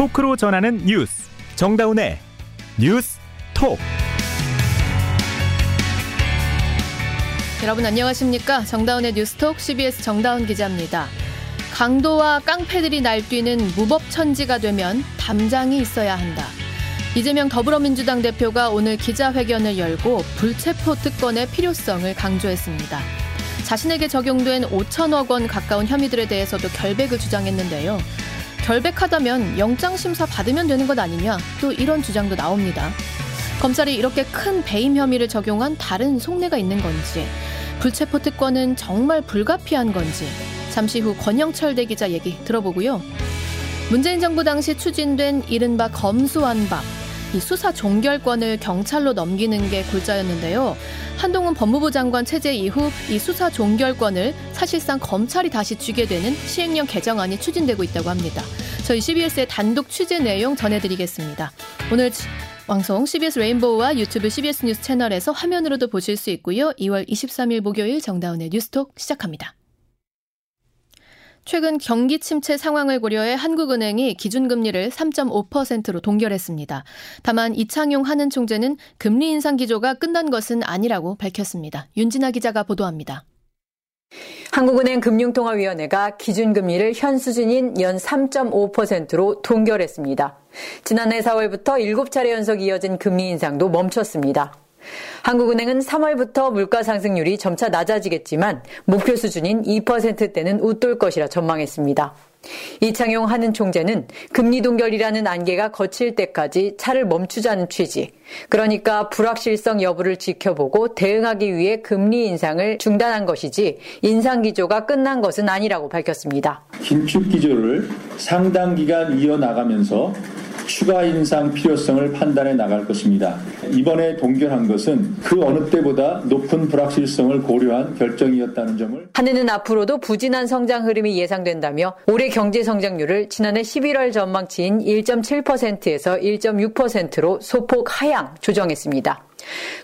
토크로 전하는 뉴스 정다운의 뉴스 톡 여러분 안녕하십니까 정다운의 뉴스톡 CBS 정다운 기자입니다. 강도와 깡패들이 날뛰는 무법천지가 되면 담장이 있어야 한다. 이재명 더불어민주당 대표가 오늘 기자회견을 열고 불체포 특권의 필요성을 강조했습니다. 자신에게 적용된 5천억 원 가까운 혐의들에 대해서도 결백을 주장했는데요. 결백하다면 영장심사 받으면 되는 것 아니냐 또 이런 주장도 나옵니다. 검찰이 이렇게 큰 배임 혐의를 적용한 다른 속내가 있는 건지 불체포 특권은 정말 불가피한 건지 잠시 후 권영철 대기자 얘기 들어보고요. 문재인 정부 당시 추진된 이른바 검수완박 이 수사 종결권을 경찰로 넘기는 게 골자였는데요. 한동훈 법무부 장관 체제 이후 이 수사 종결권을 사실상 검찰이 다시 쥐게 되는 시행령 개정안이 추진되고 있다고 합니다. 저희 CBS의 단독 취재 내용 전해드리겠습니다. 오늘 방송 CBS 레인보우와 유튜브 CBS 뉴스 채널에서 화면으로도 보실 수 있고요. 2월 23일 목요일 정다운의 뉴스톡 시작합니다. 최근 경기 침체 상황을 고려해 한국은행이 기준금리를 3.5%로 동결했습니다. 다만 이창용 하는 총재는 금리 인상 기조가 끝난 것은 아니라고 밝혔습니다. 윤진아 기자가 보도합니다. 한국은행 금융통화위원회가 기준금리를 현 수준인 연 3.5%로 동결했습니다. 지난해 4월부터 7차례 연속 이어진 금리 인상도 멈췄습니다. 한국은행은 3월부터 물가 상승률이 점차 낮아지겠지만 목표 수준인 2%대는 웃돌 것이라 전망했습니다. 이창용 하는 총재는 금리 동결이라는 안개가 거칠 때까지 차를 멈추자는 취지. 그러니까 불확실성 여부를 지켜보고 대응하기 위해 금리 인상을 중단한 것이지 인상 기조가 끝난 것은 아니라고 밝혔습니다. 긴축 기조를 상당 기간 이어나가면서 추가 인상 필요성을 판단해 나갈 것입니다. 이번에 동결한 것은 그 어느 때보다 높은 불확실성을 고려한 결정이었다는 점을 한해는 앞으로도 부진한 성장 흐름이 예상된다며 올해 경제 성장률을 지난해 11월 전망치인 1.7%에서 1.6%로 소폭 하향 조정했습니다.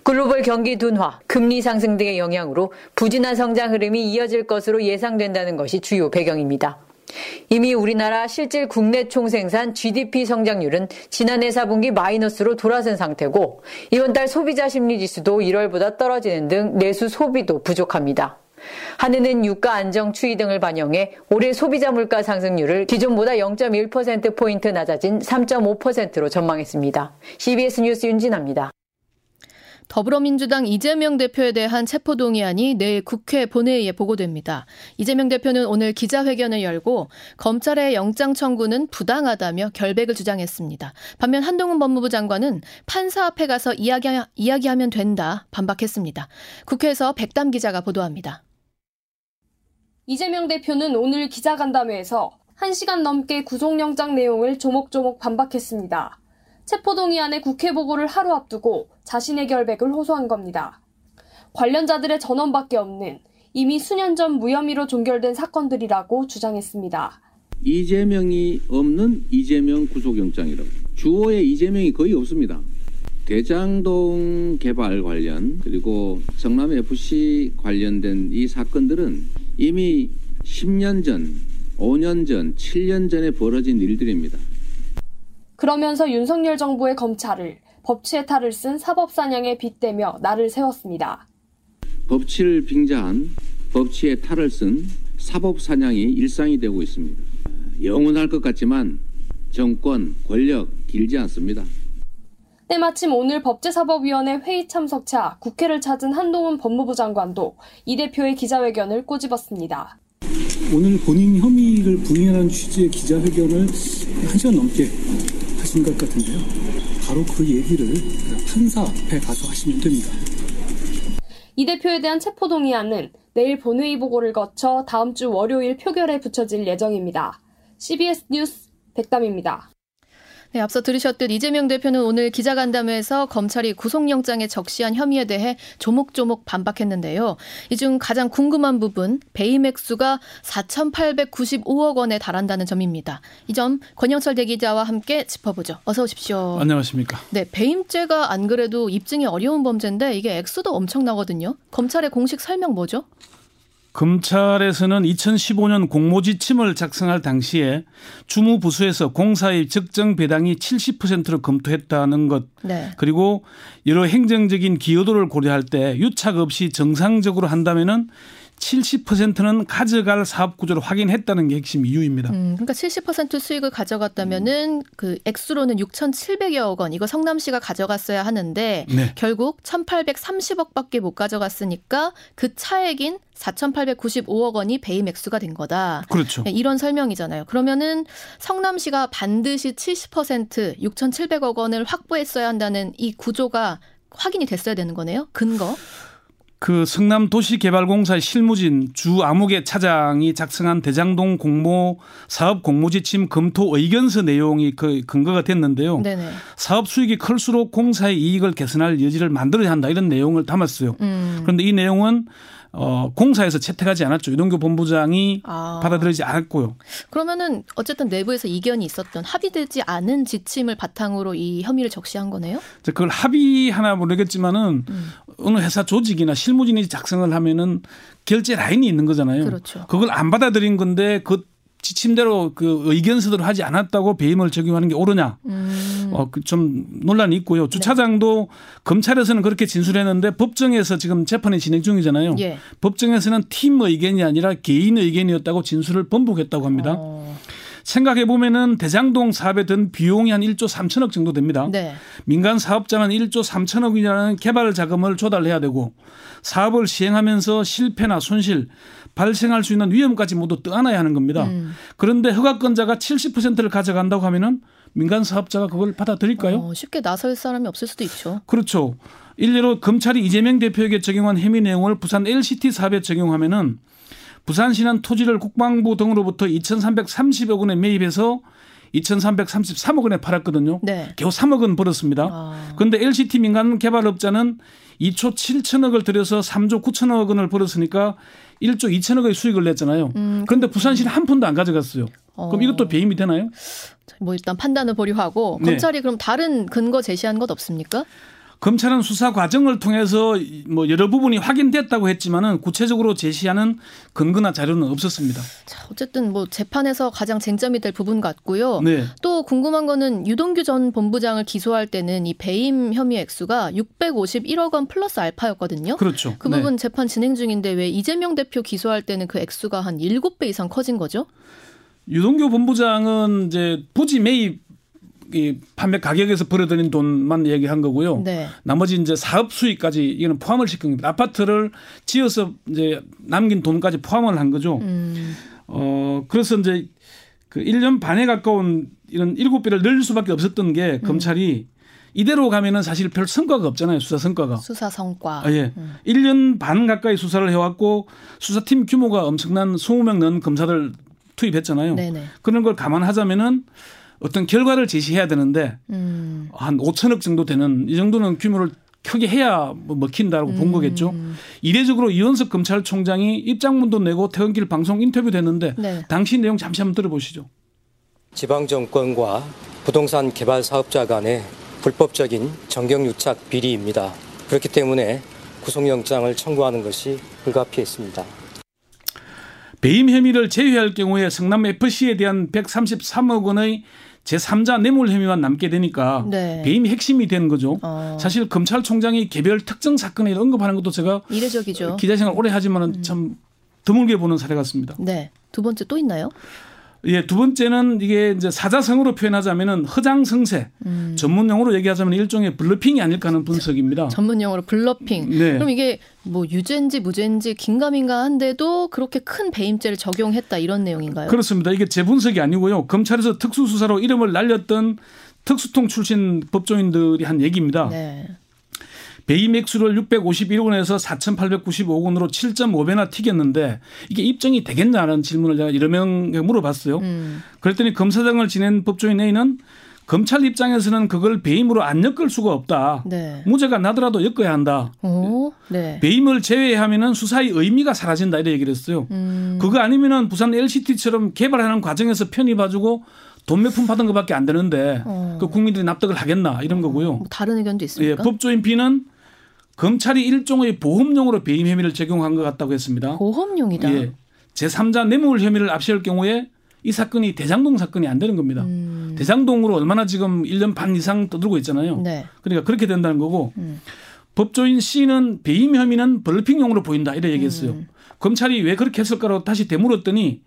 글로벌 경기 둔화, 금리 상승 등의 영향으로 부진한 성장 흐름이 이어질 것으로 예상된다는 것이 주요 배경입니다. 이미 우리나라 실질 국내 총생산 GDP 성장률은 지난해 4분기 마이너스로 돌아선 상태고 이번 달 소비자 심리 지수도 1월보다 떨어지는 등 내수 소비도 부족합니다. 한해는 유가 안정 추이 등을 반영해 올해 소비자 물가 상승률을 기존보다 0.1%포인트 낮아진 3.5%로 전망했습니다. CBS 뉴스 윤진아입니다. 더불어민주당 이재명 대표에 대한 체포동의안이 내일 국회 본회의에 보고됩니다. 이재명 대표는 오늘 기자회견을 열고 검찰의 영장 청구는 부당하다며 결백을 주장했습니다. 반면 한동훈 법무부 장관은 판사 앞에 가서 이야기, 이야기하면 된다 반박했습니다. 국회에서 백담 기자가 보도합니다. 이재명 대표는 오늘 기자간담회에서 1시간 넘게 구속영장 내용을 조목조목 반박했습니다. 체포동의안의 국회 보고를 하루 앞두고 자신의 결백을 호소한 겁니다. 관련자들의 전원밖에 없는 이미 수년 전 무혐의로 종결된 사건들이라고 주장했습니다. 이재명이 없는 이재명 구속영장이라고. 주호에 이재명이 거의 없습니다. 대장동 개발 관련 그리고 성남 FC 관련된 이 사건들은 이미 10년 전, 5년 전, 7년 전에 벌어진 일들입니다. 그러면서 윤석열 정부의 검찰을 법치의 탈을 쓴 사법사냥에 빗대며 나를 세웠습니다. 법치를 빙자한 법치의 탈을 쓴 사법사냥이 일상이 되고 있습니다. 영원할 것 같지만 정권, 권력 길지 않습니다. 때마침 오늘 법제사법위원회 회의 참석차 국회를 찾은 한동훈 법무부 장관도 이 대표의 기자회견을 꼬집었습니다. 오늘 본인 혐의를 부인하는 취지의 기자회견을 한 시간 넘게 하신 것 같은데요. 바로 그 얘기를 판사 앞에 가서 하시면 됩니다. 이 대표에 대한 체포동의안은 내일 본회의 보고를 거쳐 다음 주 월요일 표결에 붙여질 예정입니다. CBS 뉴스 백담입니다. 네, 앞서 들으셨듯 이재명 대표는 오늘 기자간담회에서 검찰이 구속영장에 적시한 혐의에 대해 조목조목 반박했는데요. 이 중 가장 궁금한 부분 배임 액수가 4,895억 원에 달한다는 점입니다. 이 점 권영철 대기자와 함께 짚어보죠. 어서 오십시오. 안녕하십니까. 네, 배임죄가 안 그래도 입증이 어려운 범죄인데 이게 액수도 엄청나거든요. 검찰의 공식 설명 뭐죠? 검찰에서는 2015년 공모지침을 작성할 당시에 주무부서에서 공사의 적정 배당이 70%로 검토했다는 것 네. 그리고 여러 행정적인 기여도를 고려할 때 유착 없이 정상적으로 한다면은 70%는 가져갈 사업 구조를 확인했다는 게 핵심 이유입니다. 음, 그러니까 70% 수익을 가져갔다면은 그 액수로는 6,700여억 원 이거 성남시가 가져갔어야 하는데 네. 결국 1,830억밖에 못 가져갔으니까 그 차액인 4,895억 원이 배임 액수가 된 거다. 그렇죠. 네, 이런 설명이잖아요. 그러면은 성남시가 반드시 70% 6,700억 원을 확보했어야 한다는 이 구조가 확인이 됐어야 되는 거네요. 근거. 그 성남도시개발공사의 실무진 주 암흑의 차장이 작성한 대장동 공모 사업 공모지침 검토 의견서 내용이 그 근거가 됐는데요. 네네. 사업 수익이 클수록 공사의 이익을 개선할 여지를 만들어야 한다 이런 내용을 담았어요. 음. 그런데 이 내용은 어 공사에서 채택하지 않았죠. 유동규 본부장이 아. 받아들이지 않았고요. 그러면은 어쨌든 내부에서 이견이 있었던 합의되지 않은 지침을 바탕으로 이 혐의를 적시한 거네요. 이제 그걸 합의하나 모르겠지만은 음. 어느 회사 조직이나 실무진이 작성을 하면은 결제 라인이 있는 거잖아요. 그렇죠. 그걸 안 받아들인 건데 그 지침대로 그 의견서대로 하지 않았다고 배임을 적용하는 게 옳으냐? 음. 어, 그좀 논란이 있고요. 주차장도 검찰에서는 그렇게 진술했는데 법정에서 지금 재판이 진행 중이잖아요. 예. 법정에서는 팀 의견이 아니라 개인 의견이었다고 진술을 번복했다고 합니다. 어. 생각해 보면은 대장동 사업에 든 비용이 한 1조 3천억 정도 됩니다. 네. 민간 사업자는 1조 3천억이라는 개발 자금을 조달해야 되고 사업을 시행하면서 실패나 손실 발생할 수 있는 위험까지 모두 떠안아야 하는 겁니다. 음. 그런데 허가권자가 70%를 가져간다고 하면은 민간 사업자가 그걸 받아들일까요? 어, 쉽게 나설 사람이 없을 수도 있죠. 그렇죠. 일례로 검찰이 이재명 대표에게 적용한 혐의 내용을 부산 LCT 사업에 적용하면은 부산시는 토지를 국방부 등으로부터 2,330억 원에 매입해서 2,333억 원에 팔았거든요. 네. 겨우 3억 원 벌었습니다. 아. 그런데 LCT 민간 개발업자는 2초 7천억을 들여서 3조 9천억 원을 벌었으니까 1조 2천억의 수익을 냈잖아요. 음, 그런데 부산시는 한 푼도 안 가져갔어요. 어. 그럼 이것도 배임이 되나요? 뭐 일단 판단을 보류하고 네. 검찰이 그럼 다른 근거 제시한 것 없습니까? 검찰은 수사 과정을 통해서 뭐 여러 부분이 확인됐다고 했지만은 구체적으로 제시하는 근거나 자료는 없었습니다. 자, 어쨌든 뭐 재판에서 가장 쟁점이 될 부분 같고요. 네. 또 궁금한 거는 유동규 전 본부장을 기소할 때는 이 배임 혐의 액수가 651억 원 플러스 알파였거든요. 그렇죠. 그 네. 부분 재판 진행 중인데 왜 이재명 대표 기소할 때는 그 액수가 한 7배 이상 커진 거죠? 유동규 본부장은 이제 부지 매입 이 판매 가격에서 벌어들인 돈만 얘기한 거고요. 네. 나머지 이제 사업 수익까지 이거는 포함을 시킨 겁니다. 아파트를 지어서 이제 남긴 돈까지 포함을 한 거죠. 음. 어 그래서 이제 그 1년 반에 가까운 이런 7배를 늘릴 수밖에 없었던 게 음. 검찰이 이대로 가면은 사실 별 성과가 없잖아요. 수사 성과가. 수사 성과. 아, 예. 1년 반 가까이 수사를 해왔고 수사팀 규모가 엄청난 20명 넘는 검사들 투입했잖아요. 네네. 그런 걸 감안하자면은 어떤 결과를 제시해야 되는데 음. 한 5천억 정도 되는 이 정도는 규모를 크게 해야 뭐 먹힌다라고 본 거겠죠. 이례적으로 이원석 검찰총장이 입장문도 내고 퇴근길 방송 인터뷰도 했는데 네. 당시 내용 잠시 한번 들어보시죠. 지방 정권과 부동산 개발 사업자 간의 불법적인 정경유착 비리입니다. 그렇기 때문에 구속영장을 청구하는 것이 불가피했습니다. 배임 혐의를 제외할 경우에 성남 FC에 대한 133억 원의 제3자 뇌물 혐의만 남게 되니까 네. 배임이 핵심이 되는 거죠. 어. 사실 검찰총장이 개별 특정 사건에 언급하는 것도 제가 이례적이죠. 기자 생활 오래 하지만은 참 드물게 보는 사례 같습니다. 네. 두 번째 또 있나요? 예, 두 번째는 이게 이제 사자성어로 표현하자면은 허장성세, 음. 전문 용어로 얘기하자면 일종의 bluffing이 아닐까 하는 분석입니다. 전문 용어로 bluffing. 네. 그럼 이게 뭐 유죄인지 무죄인지 긴가민가한데도 그렇게 큰 배임죄를 적용했다 이런 내용인가요? 그렇습니다. 이게 제 분석이 아니고요. 검찰에서 특수수사로 이름을 날렸던 특수통 출신 법조인들이 한 얘기입니다. 네. 배임 액수를 651억 원에서 4,895억 원으로 7.5배나 튀겼는데 이게 입증이 되겠냐는 질문을 제가 여러 명에 물어봤어요. 음. 그랬더니 검사장을 지낸 법조인 A는 검찰 입장에서는 그걸 배임으로 안 엮을 수가 없다. 네. 무죄가 나더라도 엮어야 한다. 오. 네. 배임을 제외하면은 수사의 의미가 사라진다 이래 얘기를 했어요. 음. 그거 아니면은 부산 LCT처럼 개발하는 과정에서 편의 봐주고 돈 몇 푼 받은 것밖에 안 되는데 어. 그 국민들이 납득을 하겠나 이런 거고요. 뭐 다른 의견도 예, 있습니까? 법조인 B는 검찰이 일종의 보험용으로 배임 혐의를 적용한 것 같다고 했습니다. 보험용이다. 예. 제3자 뇌물 혐의를 앞세울 경우에 이 사건이 대장동 사건이 안 되는 겁니다. 음. 대장동으로 얼마나 지금 1년 반 이상 떠들고 있잖아요. 네. 그러니까 그렇게 된다는 거고 음. 법조인 C는 배임 혐의는 벌핑용으로 보인다 이래 얘기했어요. 음. 검찰이 왜 그렇게 했을까라고 다시 되물었더니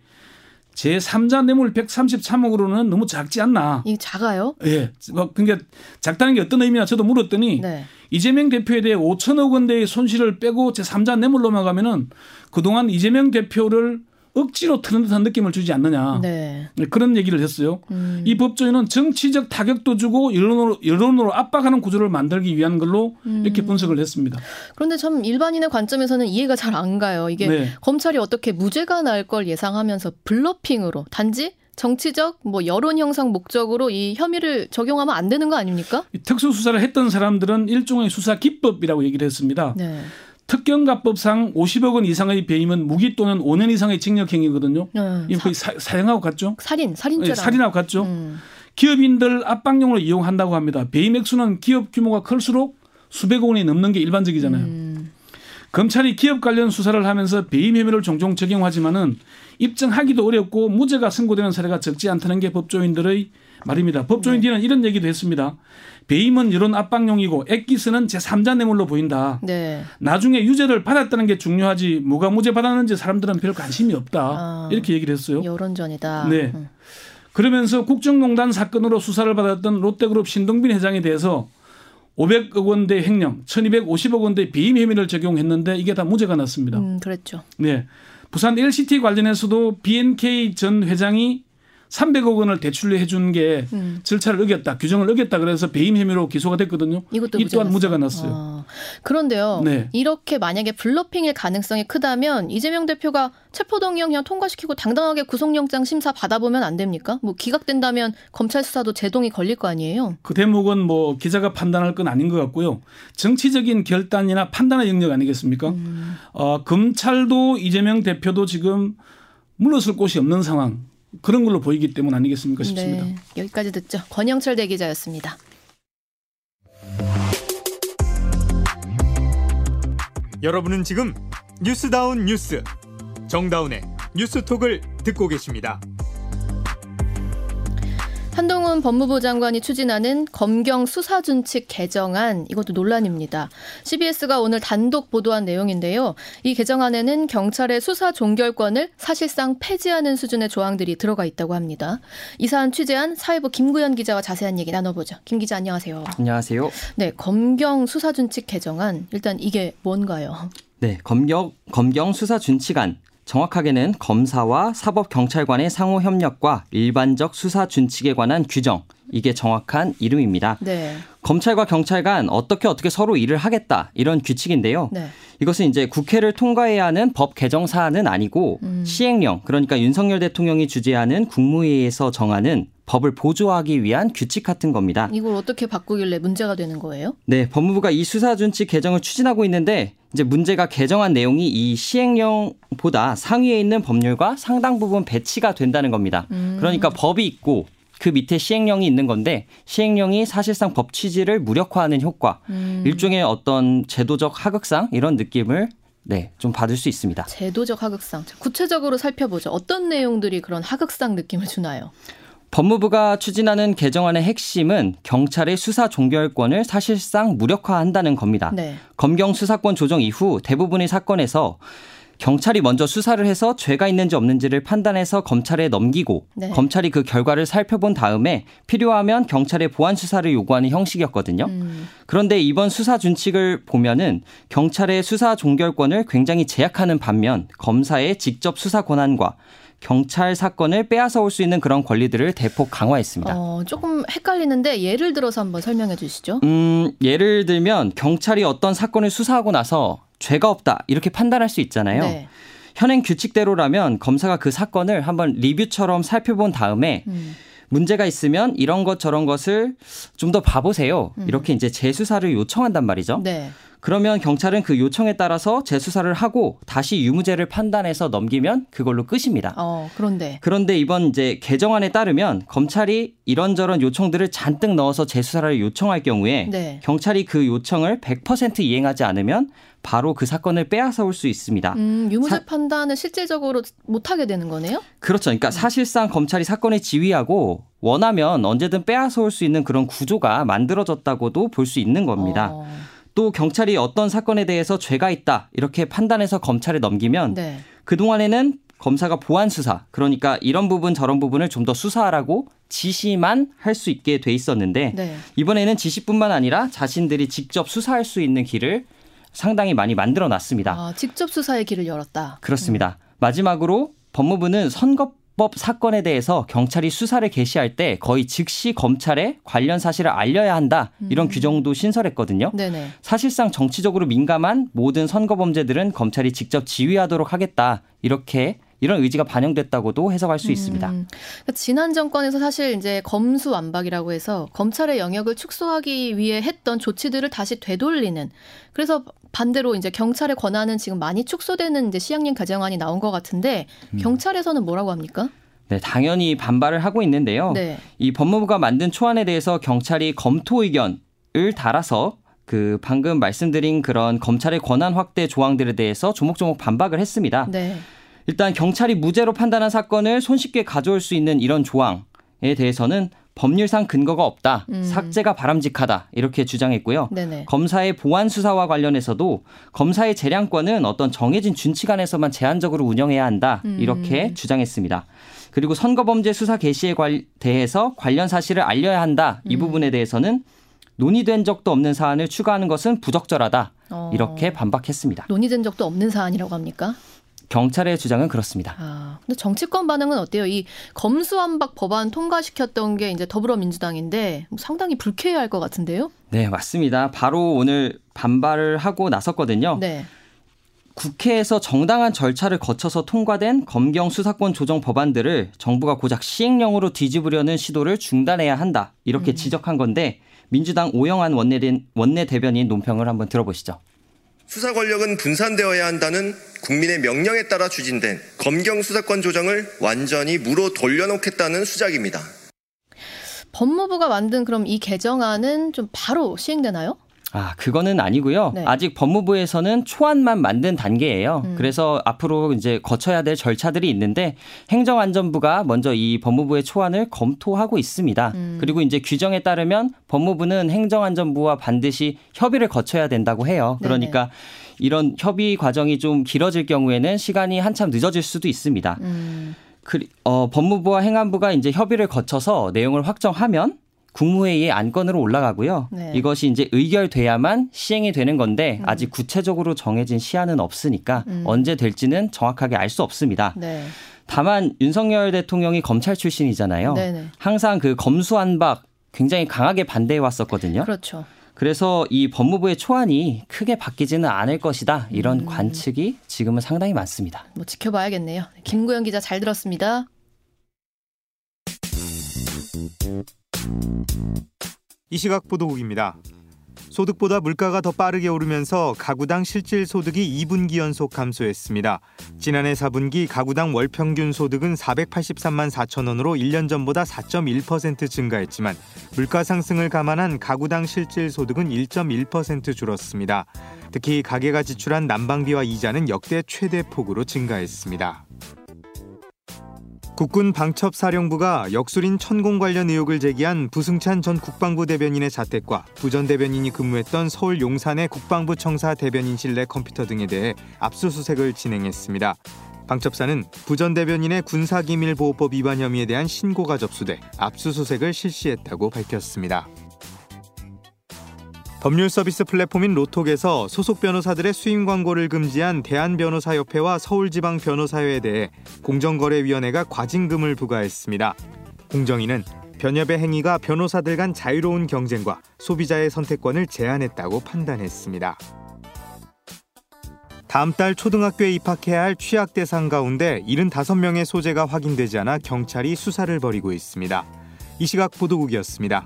제3자 뇌물 133억으로는 너무 작지 않나. 이 작아요? 예. 뭐 그러니까 작다는 게 어떤 의미냐 저도 물었더니 네. 이재명 대표에 대해 5천억 원대의 손실을 빼고 제3자 뇌물로만 가면은 그동안 이재명 대표를 억지로 트는 듯한 느낌을 주지 않느냐. 네. 그런 얘기를 했어요. 음. 이 법조인은 정치적 타격도 주고 여론으로, 여론으로 압박하는 구조를 만들기 위한 걸로 음. 이렇게 분석을 했습니다. 그런데 참 일반인의 관점에서는 이해가 잘 안 가요. 이게 네. 검찰이 어떻게 무죄가 날 걸 예상하면서 블러핑으로 단지 정치적 뭐 여론 형성 목적으로 이 혐의를 적용하면 안 되는 거 아닙니까? 이 특수 수사를 했던 사람들은 일종의 수사 기법이라고 얘기를 했습니다. 네. 특경가법상 50억 원 이상의 배임은 무기 또는 5년 이상의 징역행위거든요. 네. 이거 거의 사, 사형하고 같죠? 살인, 살인죄라. 예, 살인하고 같죠? 음. 기업인들 압박용으로 이용한다고 합니다. 배임 액수는 기업 규모가 클수록 수백억 원이 넘는 게 일반적이잖아요. 음. 검찰이 기업 관련 수사를 하면서 배임 혐의를 종종 적용하지만은 입증하기도 어렵고 무죄가 선고되는 사례가 적지 않다는 게 법조인들의 말입니다. 법조인 D는 이런 얘기도 했습니다. 배임은 여론 압박용이고 액기스는 제3자 뇌물로 보인다. 네. 나중에 유죄를 받았다는 게 중요하지 뭐가 무죄 받았는지 사람들은 별 관심이 없다. 아. 이렇게 얘기를 했어요. 여론전이다. 네. 음. 그러면서 국정농단 사건으로 수사를 받았던 롯데그룹 신동빈 회장에 대해서 500억 원대 횡령, 1250억 원대 배임 혐의를 적용했는데 이게 다 무죄가 났습니다. 음, 그랬죠. 네. 부산 LCT 관련해서도 BNK 전 회장이 300억 원을 대출해 준 게 음. 절차를 어겼다, 규정을 어겼다 그래서 배임 혐의로 기소가 됐거든요. 이것도 이 또한 무죄가 무죄가 났어요. 아, 그런데요. 네. 이렇게 만약에 블러핑일 가능성이 크다면 이재명 대표가 체포동의안 그냥 통과시키고 당당하게 구속영장 심사 받아보면 안 됩니까? 뭐 기각된다면 검찰 수사도 제동이 걸릴 거 아니에요? 그 대목은 뭐 기자가 판단할 건 아닌 것 같고요. 정치적인 결단이나 판단의 영역 아니겠습니까? 음. 어, 검찰도 이재명 대표도 지금 물러설 곳이 없는 상황 그런 걸로 보이기 때문 아니겠습니까 싶습니다. 네. 여기까지 듣죠. 권영철 대기자였습니다. 여러분은 지금 뉴스다운 뉴스 정다운의 뉴스톡을 듣고 계십니다. 한동훈 법무부 장관이 추진하는 검경 수사준칙 개정안 이것도 논란입니다. CBS가 오늘 단독 보도한 내용인데요. 이 개정안에는 경찰의 수사 종결권을 사실상 폐지하는 수준의 조항들이 들어가 있다고 합니다. 이 사안 취재한 사회부 김구현 기자와 자세한 얘기 나눠보죠. 김 기자 안녕하세요. 안녕하세요. 네, 검경 수사준칙 개정안 일단 이게 뭔가요? 네, 검경 검경 수사 준칙안 정확하게는 검사와 사법 경찰관의 상호 협력과 일반적 수사 준칙에 관한 규정 이게 정확한 이름입니다. 네, 검찰과 경찰 간 어떻게 어떻게 서로 일을 하겠다 이런 규칙인데요. 네. 이것은 이제 국회를 통과해야 하는 법 개정 사안은 아니고 음. 시행령 그러니까 윤석열 대통령이 주재하는 국무회의에서 정하는 법을 보조하기 위한 규칙 같은 겁니다. 이걸 어떻게 바꾸길래 문제가 되는 거예요? 네, 법무부가 이 수사준칙 개정을 추진하고 있는데 이제 문제가 개정한 내용이 이 시행령보다 상위에 있는 법률과 상당 부분 배치가 된다는 겁니다. 음. 그러니까 법이 있고 그 밑에 시행령이 있는 건데 시행령이 사실상 법 취지를 무력화하는 효과, 음. 일종의 어떤 제도적 하극상 이런 느낌을 네, 좀 받을 수 있습니다. 제도적 하극상. 자, 구체적으로 살펴보죠. 어떤 내용들이 그런 하극상 느낌을 주나요? 법무부가 추진하는 개정안의 핵심은 경찰의 수사 종결권을 사실상 무력화한다는 겁니다. 네. 검경 수사권 조정 이후 대부분의 사건에서 경찰이 먼저 수사를 해서 죄가 있는지 없는지를 판단해서 검찰에 넘기고 네. 검찰이 그 결과를 살펴본 다음에 필요하면 경찰에 보완 수사를 요구하는 형식이었거든요. 음. 그런데 이번 수사 준칙을 보면은 경찰의 수사 종결권을 굉장히 제약하는 반면 검사의 직접 수사 권한과 경찰 사건을 빼앗아 올 수 있는 그런 권리들을 대폭 강화했습니다. 어, 조금 헷갈리는데 예를 들어서 한번 설명해 주시죠. 음, 예를 들면 경찰이 어떤 사건을 수사하고 나서 죄가 없다 이렇게 판단할 수 있잖아요. 네. 현행 규칙대로라면 검사가 그 사건을 한번 리뷰처럼 살펴본 다음에 음. 문제가 있으면 이런 것 저런 것을 좀 더 봐보세요. 음. 이렇게 이제 재수사를 요청한단 말이죠. 네. 그러면 경찰은 그 요청에 따라서 재수사를 하고 다시 유무죄를 판단해서 넘기면 그걸로 끝입니다. 어, 그런데 그런데 이번 이제 개정안에 따르면 검찰이 이런저런 요청들을 잔뜩 넣어서 재수사를 요청할 경우에 네. 경찰이 그 요청을 100% 이행하지 않으면 바로 그 사건을 빼앗아 올 수 있습니다. 음, 유무죄 사- 판단을 실질적으로 못 하게 되는 거네요? 그렇죠. 그러니까 사실상 검찰이 사건을 지휘하고 원하면 언제든 빼앗아 올 수 있는 그런 구조가 만들어졌다고도 볼 수 있는 겁니다. 어, 또 경찰이 어떤 사건에 대해서 죄가 있다 이렇게 판단해서 검찰에 넘기면 네. 그 동안에는 검사가 보안 수사 그러니까 이런 부분 저런 부분을 좀 더 수사하라고 지시만 할 수 있게 돼 있었는데 네. 이번에는 지시뿐만 아니라 자신들이 직접 수사할 수 있는 길을 상당히 많이 만들어 놨습니다. 아, 직접 수사의 길을 열었다. 그렇습니다. 마지막으로 법무부는 선거 법 사건에 대해서 경찰이 수사를 개시할 때 거의 즉시 검찰에 관련 사실을 알려야 한다 이런 규정도 신설했거든요. 네네. 사실상 정치적으로 민감한 모든 선거 범죄들은 검찰이 직접 지휘하도록 하겠다 이렇게 이런 의지가 반영됐다고도 해석할 수 있습니다. 음, 그러니까 지난 정권에서 사실 이제 검수 완박이라고 해서 검찰의 영역을 축소하기 위해 했던 조치들을 다시 되돌리는 그래서 반대로 이제 경찰의 권한은 지금 많이 축소되는 이제 시행령 개정안이 나온 것 같은데 음. 경찰에서는 뭐라고 합니까? 네, 당연히 반발을 하고 있는데요. 네. 이 법무부가 만든 초안에 대해서 경찰이 검토 의견을 달아서 그 방금 말씀드린 그런 검찰의 권한 확대 조항들에 대해서 조목조목 반박을 했습니다. 네. 일단 경찰이 무죄로 판단한 사건을 손쉽게 가져올 수 있는 이런 조항에 대해서는 법률상 근거가 없다. 음. 삭제가 바람직하다. 이렇게 주장했고요. 네네. 검사의 보안 수사와 관련해서도 검사의 재량권은 어떤 정해진 준칙 안에서만 제한적으로 운영해야 한다. 음. 이렇게 주장했습니다. 그리고 선거범죄 수사 개시에 관- 대해서 관련 사실을 알려야 한다. 이 음. 부분에 대해서는 논의된 적도 없는 사안을 추가하는 것은 부적절하다. 어. 이렇게 반박했습니다. 논의된 적도 없는 사안이라고 합니까? 경찰의 주장은 그렇습니다. 아, 근데 정치권 반응은 어때요? 이 검수완박 법안 통과시켰던 게 이제 더불어민주당인데 상당히 불쾌해할 것 같은데요? 네, 맞습니다. 바로 오늘 반발을 하고 나섰거든요. 네. 국회에서 정당한 절차를 거쳐서 통과된 검경 수사권 조정 법안들을 정부가 고작 시행령으로 뒤집으려는 시도를 중단해야 한다. 이렇게 지적한 건데 민주당 오영환 원내대, 원내대변인 논평을 한번 들어보시죠. 수사 권력은 분산되어야 한다는 국민의 명령에 따라 추진된 검경 수사권 조정을 완전히 무로 돌려놓겠다는 수작입니다. 법무부가 만든 그럼 이 개정안은 좀 바로 시행되나요? 아, 그거는 아니고요. 네. 아직 법무부에서는 초안만 만든 단계예요. 음. 그래서 앞으로 이제 거쳐야 될 절차들이 있는데 행정안전부가 먼저 이 법무부의 초안을 검토하고 있습니다. 음. 그리고 이제 규정에 따르면 법무부는 행정안전부와 반드시 협의를 거쳐야 된다고 해요. 네네. 그러니까 이런 협의 과정이 좀 길어질 경우에는 시간이 한참 늦어질 수도 있습니다. 음, 그, 어, 법무부와 행안부가 이제 협의를 거쳐서 내용을 확정하면 국무회의에 안건으로 올라가고요. 네. 이것이 이제 의결돼야만 시행이 되는 건데 아직 구체적으로 정해진 시한은 없으니까 음. 언제 될지는 정확하게 알 수 없습니다. 네. 다만 윤석열 대통령이 검찰 출신이잖아요. 네네. 항상 그 검수안박 굉장히 강하게 반대해 왔었거든요. 그렇죠. 그래서 이 법무부의 초안이 크게 바뀌지는 않을 것이다. 음. 이런 관측이 지금은 상당히 많습니다. 뭐 지켜봐야겠네요. 김구영 기자 잘 들었습니다. 이 시각 보도국입니다. 소득보다 물가가 더 빠르게 오르면서 가구당 실질 소득이 2분기 연속 감소했습니다. 지난해 4분기 가구당 월 평균 소득은 483만 4천 원으로 1년 전보다 4.1% 증가했지만 물가 상승을 감안한 가구당 실질 소득은 1.1% 줄었습니다. 특히 가계가 지출한 난방비와 이자는 역대 최대 폭으로 증가했습니다. 국군 방첩사령부가 역술인 천공 관련 의혹을 제기한 부승찬 전 국방부 대변인의 자택과 부전 대변인이 근무했던 서울 용산의 국방부 청사 대변인실 내 컴퓨터 등에 대해 압수수색을 진행했습니다. 방첩사는 부전 대변인의 군사기밀보호법 위반 혐의에 대한 신고가 접수돼 압수수색을 실시했다고 밝혔습니다. 법률 서비스 플랫폼인 로톡에서 소속 변호사들의 수임 광고를 금지한 대한변호사협회와 서울지방변호사회에 대해 공정거래위원회가 과징금을 부과했습니다. 공정위는 변협의 행위가 변호사들 간 자유로운 경쟁과 소비자의 선택권을 제한했다고 판단했습니다. 다음 달 초등학교에 입학해야 할 취약 대상 가운데 75명의 소재가 확인되지 않아 경찰이 수사를 벌이고 있습니다. 이 시각 보도국이었습니다.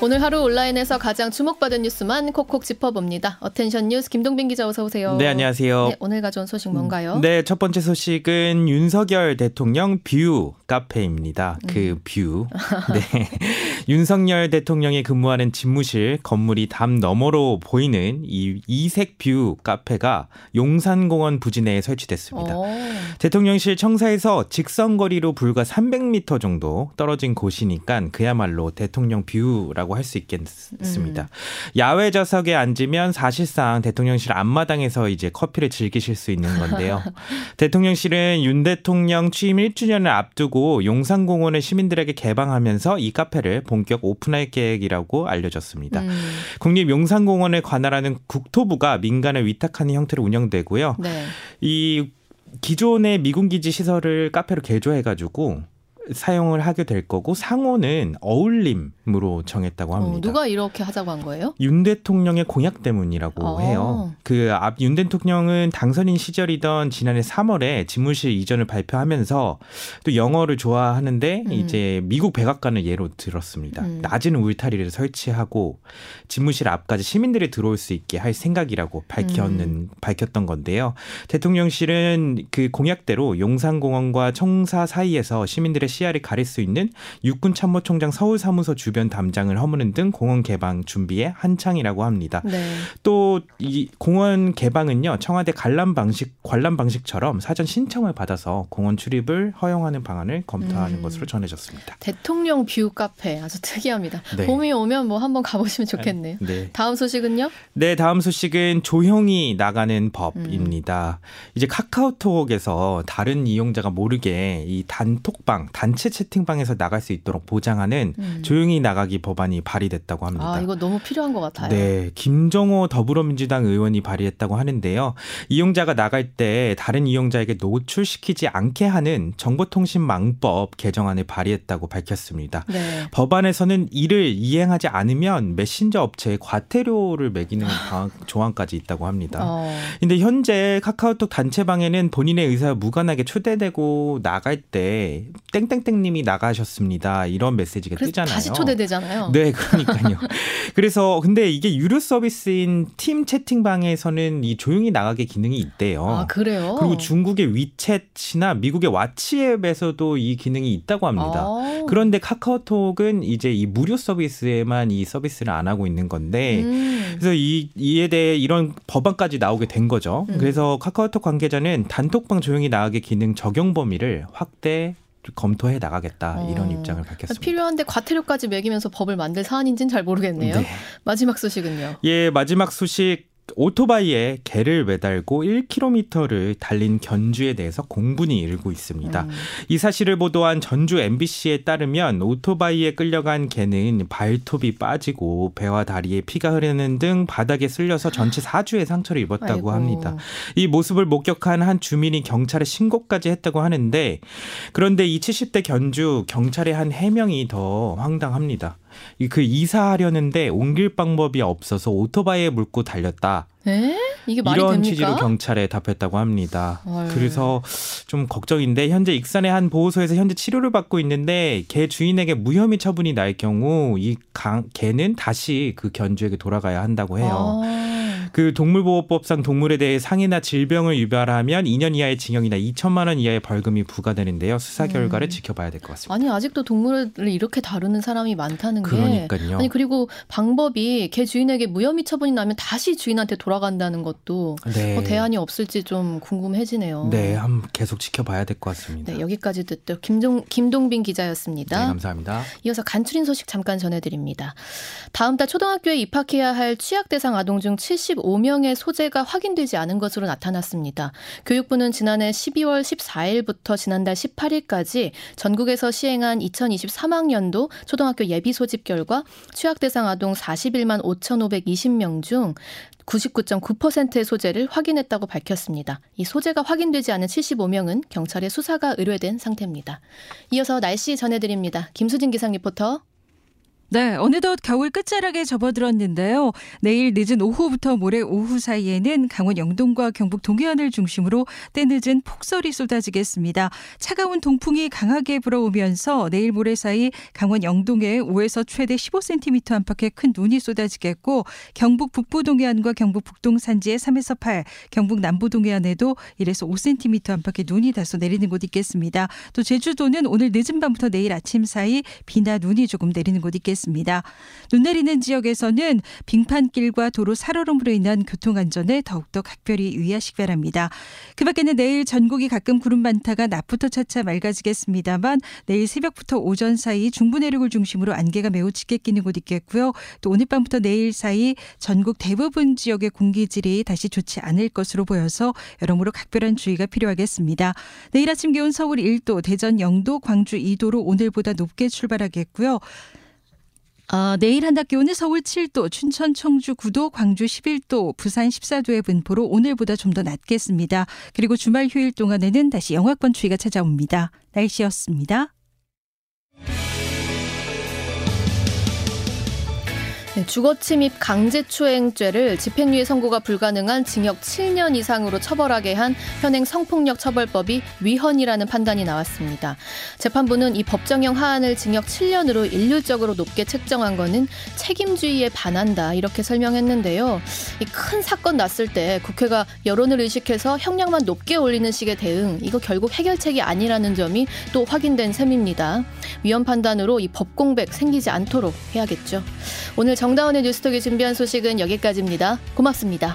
오늘 하루 온라인에서 가장 주목받은 뉴스만 콕콕 짚어봅니다. attention 뉴스 김동빈 기자 어서 오세요. 네, 안녕하세요. 네, 오늘 가져온 소식 뭔가요? 네, 첫 번째 소식은 윤석열 대통령 view 카페입니다. 그 음. view. 네. 윤석열 대통령이 근무하는 집무실 건물이 담 너머로 보이는 이 이색 view 카페가 용산공원 부지 내에 설치됐습니다. 오. 대통령실 청사에서 직선 거리로 불과 300m 정도 떨어진 곳이니까 그야말로 대통령 view라고 할 수 있겠습니다. 음. 야외 좌석에 앉으면 사실상 대통령실 앞마당에서 이제 커피를 즐기실 수 있는 건데요. 대통령실은 윤 대통령 취임 1주년을 앞두고 용산공원을 시민들에게 개방하면서 이 카페를 본격 오픈할 계획이라고 알려졌습니다. 음. 국립용산공원을 관할하는 국토부가 민간을 위탁하는 형태로 운영되고요. 네. 이 기존의 미군 기지 시설을 카페로 개조해가지고 사용을 하게 될 거고 상호는 어울림으로 정했다고 합니다. 어, 누가 이렇게 하자고 한 거예요? 윤 대통령의 공약 때문이라고 어. 해요. 그 앞 윤 대통령은 당선인 시절이던 지난해 3월에 집무실 이전을 발표하면서 또 영어를 좋아하는데 음. 이제 미국 백악관을 예로 들었습니다. 음. 낮은 울타리를 설치하고 집무실 앞까지 시민들이 들어올 수 있게 할 생각이라고 밝혔는 음. 밝혔던 건데요. 대통령실은 그 공약대로 용산공원과 청사 사이에서 시민들의 시야를 가릴 수 있는 육군 참모총장 서울 사무소 주변 담장을 허무는 등 공원 개방 준비에 한창이라고 합니다. 네. 또이 공원 개방은요 청와대 관람 방식 관람 방식처럼 사전 신청을 받아서 공원 출입을 허용하는 방안을 검토하는 음. 것으로 전해졌습니다. 대통령 view 카페 아주 특이합니다. 네. 봄이 오면 뭐 한번 가보시면 좋겠네요. 네. 다음 소식은요? 네, 다음 소식은 조용히 나가는 법입니다. 이제 카카오톡에서 다른 이용자가 모르게 이 단톡방, 단체 채팅방에서 나갈 수 있도록 보장하는 음. 조용히 나가기 법안이 발의됐다고 합니다. 아 이거 너무 필요한 것 같아요. 네, 김정호 더불어민주당 의원이 발의했다고 하는데요. 이용자가 나갈 때 다른 이용자에게 노출시키지 않게 하는 정보통신망법 개정안을 발의했다고 밝혔습니다. 네. 법안에서는 이를 이행하지 않으면 메신저 업체에 과태료를 매기는 방- 조항까지 있다고 합니다. 어. 근데 현재 카카오톡 단체방에는 본인의 의사와 무관하게 초대되고 나갈 때 땡땡 땡님이 나가셨습니다. 이런 메시지가 뜨잖아요. 다시 초대되잖아요. 네, 그러니까요. 그래서 근데 이게 유료 서비스인 팀 채팅방에서는 이 조용히 나가게 기능이 있대요. 아 그래요? 그리고 중국의 위챗이나 미국의 왓치앱에서도 이 기능이 있다고 합니다. 아. 그런데 카카오톡은 이제 이 무료 서비스에만 이 서비스를 안 하고 있는 건데 음. 그래서 이 이에 대해 이런 법안까지 나오게 된 거죠. 음. 그래서 카카오톡 관계자는 단톡방 조용히 나가게 기능 적용 범위를 확대 검토해 나가겠다 이런 어. 입장을 밝혔습니다. 필요한데 과태료까지 매기면서 법을 만들 사안인지는 잘 모르겠네요. 네. 마지막 소식은요. 예, 마지막 소식. 오토바이에 개를 매달고 1km를 달린 견주에 대해서 공분이 일고 있습니다. 음. 이 사실을 보도한 전주 MBC에 따르면 오토바이에 끌려간 개는 발톱이 빠지고 배와 다리에 피가 흐르는 등 바닥에 쓸려서 전체 4주의 상처를 입었다고 아이고. 합니다. 이 모습을 목격한 한 주민이 경찰에 신고까지 했다고 하는데 그런데 이 70대 견주 경찰의 한 해명이 더 황당합니다. 이그 이사하려는데 옮길 방법이 없어서 오토바이에 물고 달렸다. 에? 이게 말이 이런 됩니까? 취지로 경찰에 답했다고 합니다. 어휴. 그래서 좀 걱정인데 현재 익산의 한 보호소에서 현재 치료를 받고 있는데 개 주인에게 무혐의 처분이 날 경우 이 강, 개는 다시 그 견주에게 돌아가야 한다고 해요. 아. 그 동물보호법상 동물에 대해 상해나 질병을 유발하면 2년 이하의 징역이나 2천만 원 이하의 벌금이 부과되는데요. 수사 결과를 음. 지켜봐야 될 것 같습니다. 아니 아직도 동물을 이렇게 다루는 사람이 많다는 게 그러니까요. 아니 그리고 방법이 개 주인에게 무혐의 처분이 나면 다시 주인한테 돌아 간다는 것도 네. 뭐 대안이 없을지 좀 궁금해지네요. 네, 한번 계속 지켜봐야 될 것 같습니다. 네, 여기까지 듣도 김종, 김동빈 기자였습니다. 네, 감사합니다. 이어서 간추린 소식 잠깐 전해드립니다. 다음 달 초등학교에 입학해야 할 취약 대상 아동 중 75명의 소재가 확인되지 않은 것으로 나타났습니다. 교육부는 지난해 12월 14일부터 지난달 18일까지 전국에서 시행한 2023학년도 초등학교 예비 소집 결과 취약 대상 아동 41만 5,520명 중 99.9%의 소재를 확인했다고 밝혔습니다. 이 소재가 확인되지 않은 75명은 경찰의 수사가 의뢰된 상태입니다. 이어서 날씨 전해드립니다. 김수진 기상 리포터. 네, 어느덧 겨울 끝자락에 접어들었는데요. 내일 늦은 오후부터 모레 오후 사이에는 강원 영동과 경북 동해안을 중심으로 때늦은 폭설이 쏟아지겠습니다. 차가운 동풍이 강하게 불어오면서 내일 모레 사이 강원 영동에 5에서 최대 15cm 안팎의 큰 눈이 쏟아지겠고 경북 북부 동해안과 경북 북동 산지에 3에서 8, 경북 남부 동해안에도 1에서 5cm 안팎의 눈이 다소 내리는 곳 있겠습니다. 또 제주도는 오늘 늦은 밤부터 내일 아침 사이 비나 눈이 조금 내리는 곳 있겠습니다. 있습니다. 눈 내리는 지역에서는 빙판길과 도로 살얼음으로 인한 교통 안전에 더욱더 각별히 유의하시기 바랍니다. 그 밖에는 내일 전국이 가끔 구름 많다가 낮부터 차차 맑아지겠습니다만 내일 새벽부터 오전 사이 중부 내륙을 중심으로 안개가 매우 짙게 끼는 곳 있겠고요. 또 오늘 밤부터 내일 사이 전국 대부분 지역의 공기질이 다시 좋지 않을 것으로 보여서 여러모로 각별한 주의가 필요하겠습니다. 내일 아침 기온 서울 1도, 대전 0도, 광주 2도로 오늘보다 높게 출발하겠고요. 아, 내일 한낮 기온은 서울 7도, 춘천 청주 9도, 광주 11도, 부산 14도의 분포로 오늘보다 좀 더 낮겠습니다. 그리고 주말 휴일 동안에는 다시 영하권 추위가 찾아옵니다. 날씨였습니다. 네, 주거침입 강제추행죄를 집행유예 선고가 불가능한 징역 7년 이상으로 처벌하게 한 현행 성폭력 처벌법이 위헌이라는 판단이 나왔습니다. 재판부는 이 법정형 하한을 징역 7년으로 일률적으로 높게 책정한 것은 책임주의에 반한다 이렇게 설명했는데요. 이 큰 사건 났을 때 국회가 여론을 의식해서 형량만 높게 올리는 식의 대응 이거 결국 해결책이 아니라는 점이 또 확인된 셈입니다. 위헌 판단으로 이 법 공백 생기지 않도록 해야겠죠. 오늘 정 정다운의 뉴스톡이 준비한 소식은 여기까지입니다. 고맙습니다.